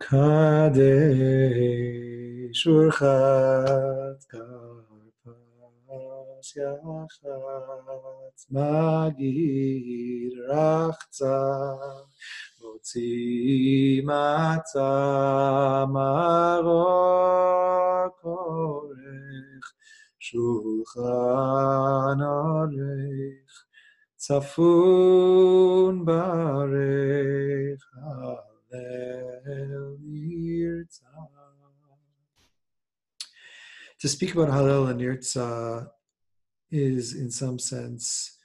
Kade Shurchat Karpas Yachatz Magir Rachtzah Motzi Matzah Marok Orech Shulchan Orech Tzafun Barech to speak about Hallel and Nirtza is, in some sense,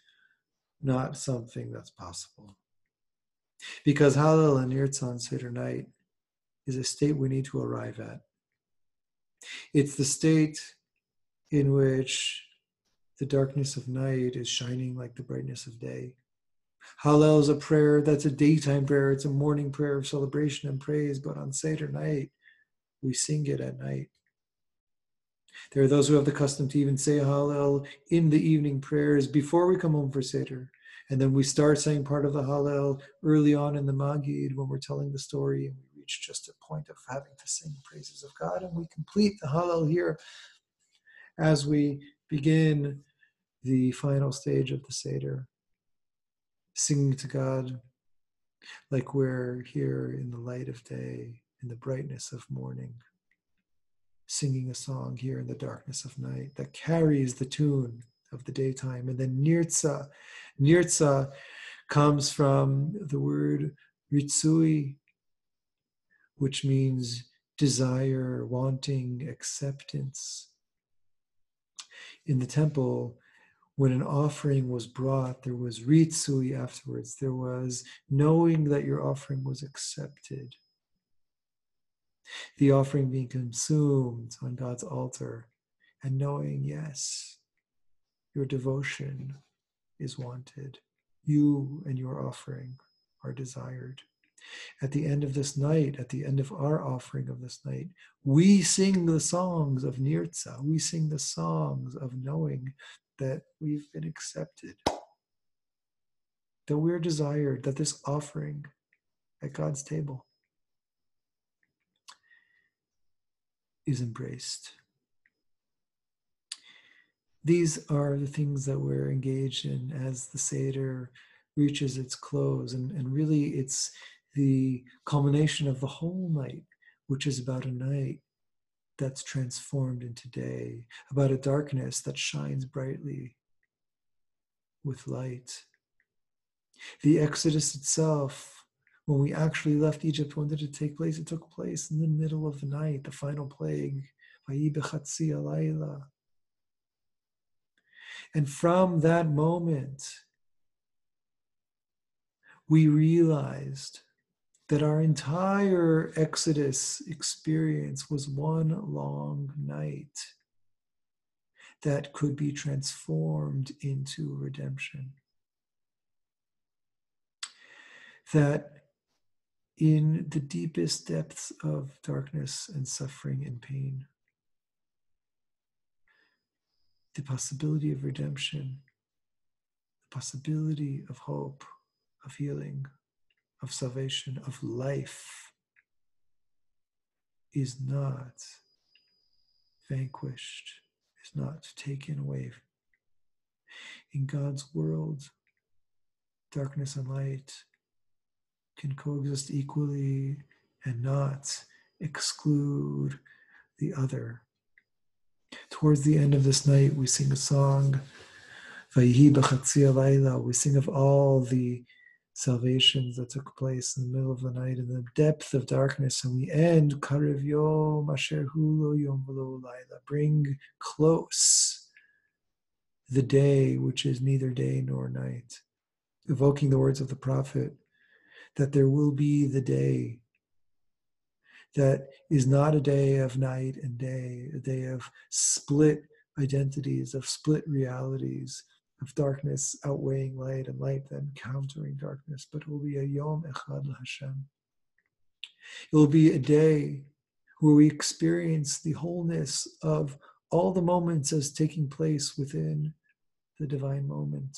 not something that's possible. Because Hallel and Nirtza on Seder night is a state we need to arrive at. It's the state in which the darkness of night is shining like the brightness of day. Hallel is a prayer that's a daytime prayer. It's a morning prayer of celebration and praise, but on Seder night, we sing it at night. There are those who have the custom to even say Hallel in the evening prayers before we come home for Seder. And then we start saying part of the Hallel early on in the Magid when we're telling the story and we reach just a point of having to sing praises of God. And we complete the Hallel here as we begin the final stage of the Seder singing to God like we're here in the light of day, in the brightness of morning, singing a song here in the darkness of night that carries the tune of the daytime. And then Nirtza, Nirtza comes from the word Ritsui, which means desire, wanting, acceptance. In the temple, when an offering was brought, there was ritsui afterwards. There was knowing that your offering was accepted. The offering being consumed on God's altar and knowing, yes, your devotion is wanted. You and your offering are desired. At the end of this night, at the end of our offering of this night, we sing the songs of Nirtza. We sing the songs of knowing that we've been accepted, that we're desired, that this offering at God's table is embraced. These are the things that we're engaged in as the Seder reaches its close. And, and really, it's the culmination of the whole night, which is about a night that's transformed into day, about a darkness that shines brightly with light. The Exodus itself, when we actually left Egypt, when did it take place? It took place in the middle of the night, the final plague. And from that moment, we realized that our entire Exodus experience was one long night that could be transformed into redemption. That in the deepest depths of darkness and suffering and pain, the possibility of redemption, the possibility of hope, of healing, of salvation, of life, is not vanquished, is not taken away. In God's world, darkness and light can coexist equally and not exclude the other. Towards the end of this night, we sing a song, We sing of all the salvations that took place in the middle of the night in the depth of darkness. And we end Karev Yom Asher Hulo Yom Laila. Bring close the day which is neither day nor night. Evoking the words of the prophet that there will be the day that is not a day of night and day, a day of split identities, of split realities, of darkness outweighing light and light then countering darkness, but it will be a Yom Echad Hashem. It will be a day where we experience the wholeness of all the moments as taking place within the divine moment.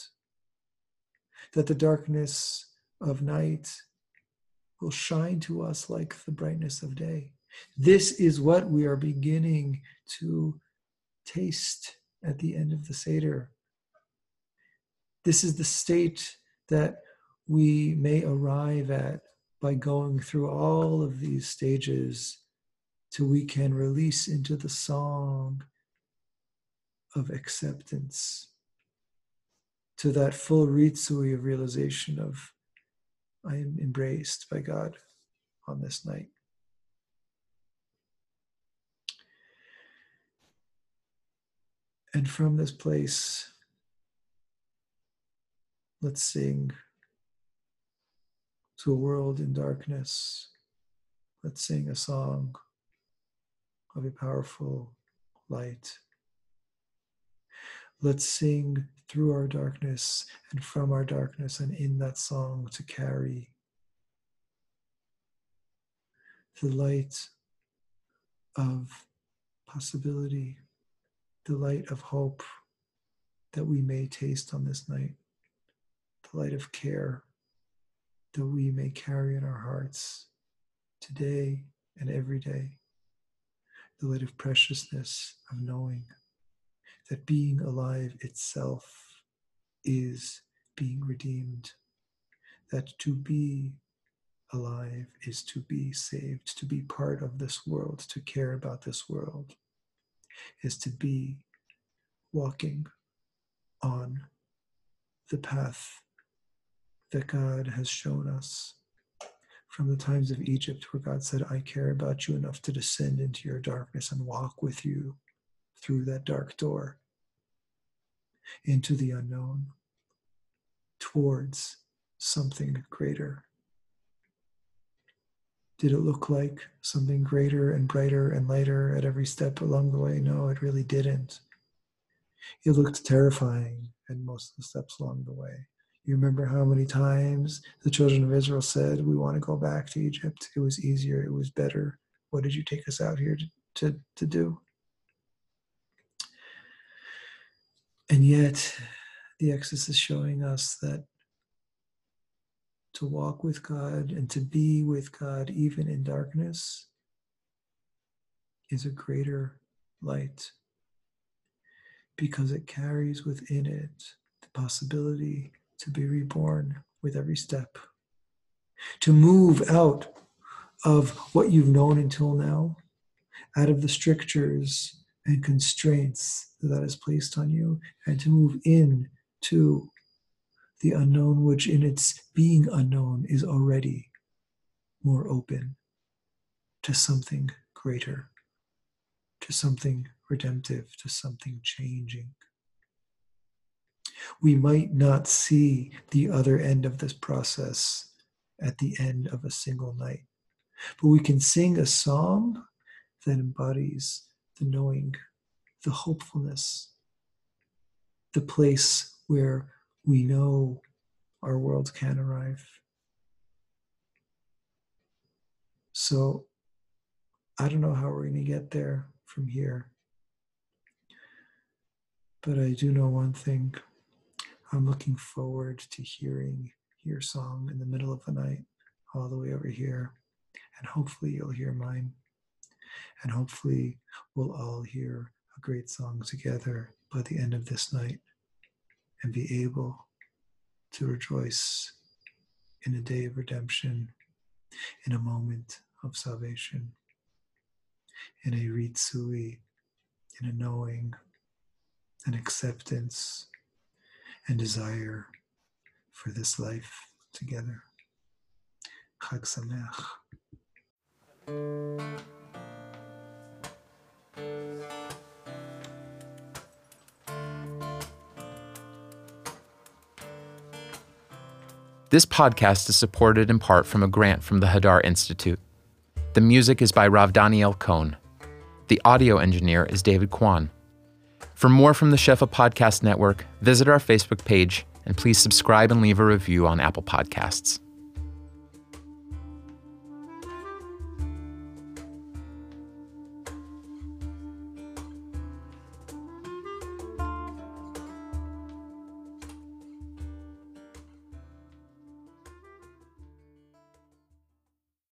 That the darkness of night will shine to us like the brightness of day. This is what we are beginning to taste at the end of the Seder. This is the state that we may arrive at by going through all of these stages till we can release into the song of acceptance to that full ritsui of realization of I am embraced by God on this night. And from this place, let's sing to a world in darkness. Let's sing a song of a powerful light. Let's sing through our darkness and from our darkness and in that song to carry the light of possibility, the light of hope that we may taste on this night, light of care that we may carry in our hearts today and every day, the light of preciousness of knowing that being alive itself is being redeemed, that to be alive is to be saved, to be part of this world, to care about this world, is to be walking on the path that God has shown us from the times of Egypt, where God said, I care about you enough to descend into your darkness and walk with you through that dark door into the unknown towards something greater. Did it look like something greater and brighter and lighter at every step along the way? No, it really didn't. It looked terrifying at most of the steps along the way. You remember how many times the children of Israel said, We want to go back to Egypt. It was easier, it was better. What did you take us out here to, to, to do? And yet, the Exodus is showing us that to walk with God and to be with God, even in darkness, is a greater light because it carries within it the possibility to be reborn with every step, to move out of what you've known until now, out of the strictures and constraints that is placed on you, and to move in to the unknown, which in its being unknown is already more open to something greater, to something redemptive, to something changing. We might not see the other end of this process at the end of a single night, but we can sing a song that embodies the knowing, the hopefulness, the place where we know our world can arrive. So I don't know how we're going to get there from here. But I do know one thing. I'm looking forward to hearing your song in the middle of the night, all the way over here. And hopefully you'll hear mine. And hopefully we'll all hear a great song together by the end of this night and be able to rejoice in a day of redemption, in a moment of salvation, in a ritsui, in a knowing, an acceptance, and desire for this life together. Chag Sameach. This podcast is supported in part from a grant from the Hadar Institute. The music is by Rav Daniel Cohn. The audio engineer is David Kwan. For more from the Shefa Podcast Network, visit our Facebook page and please subscribe and leave a review on Apple Podcasts.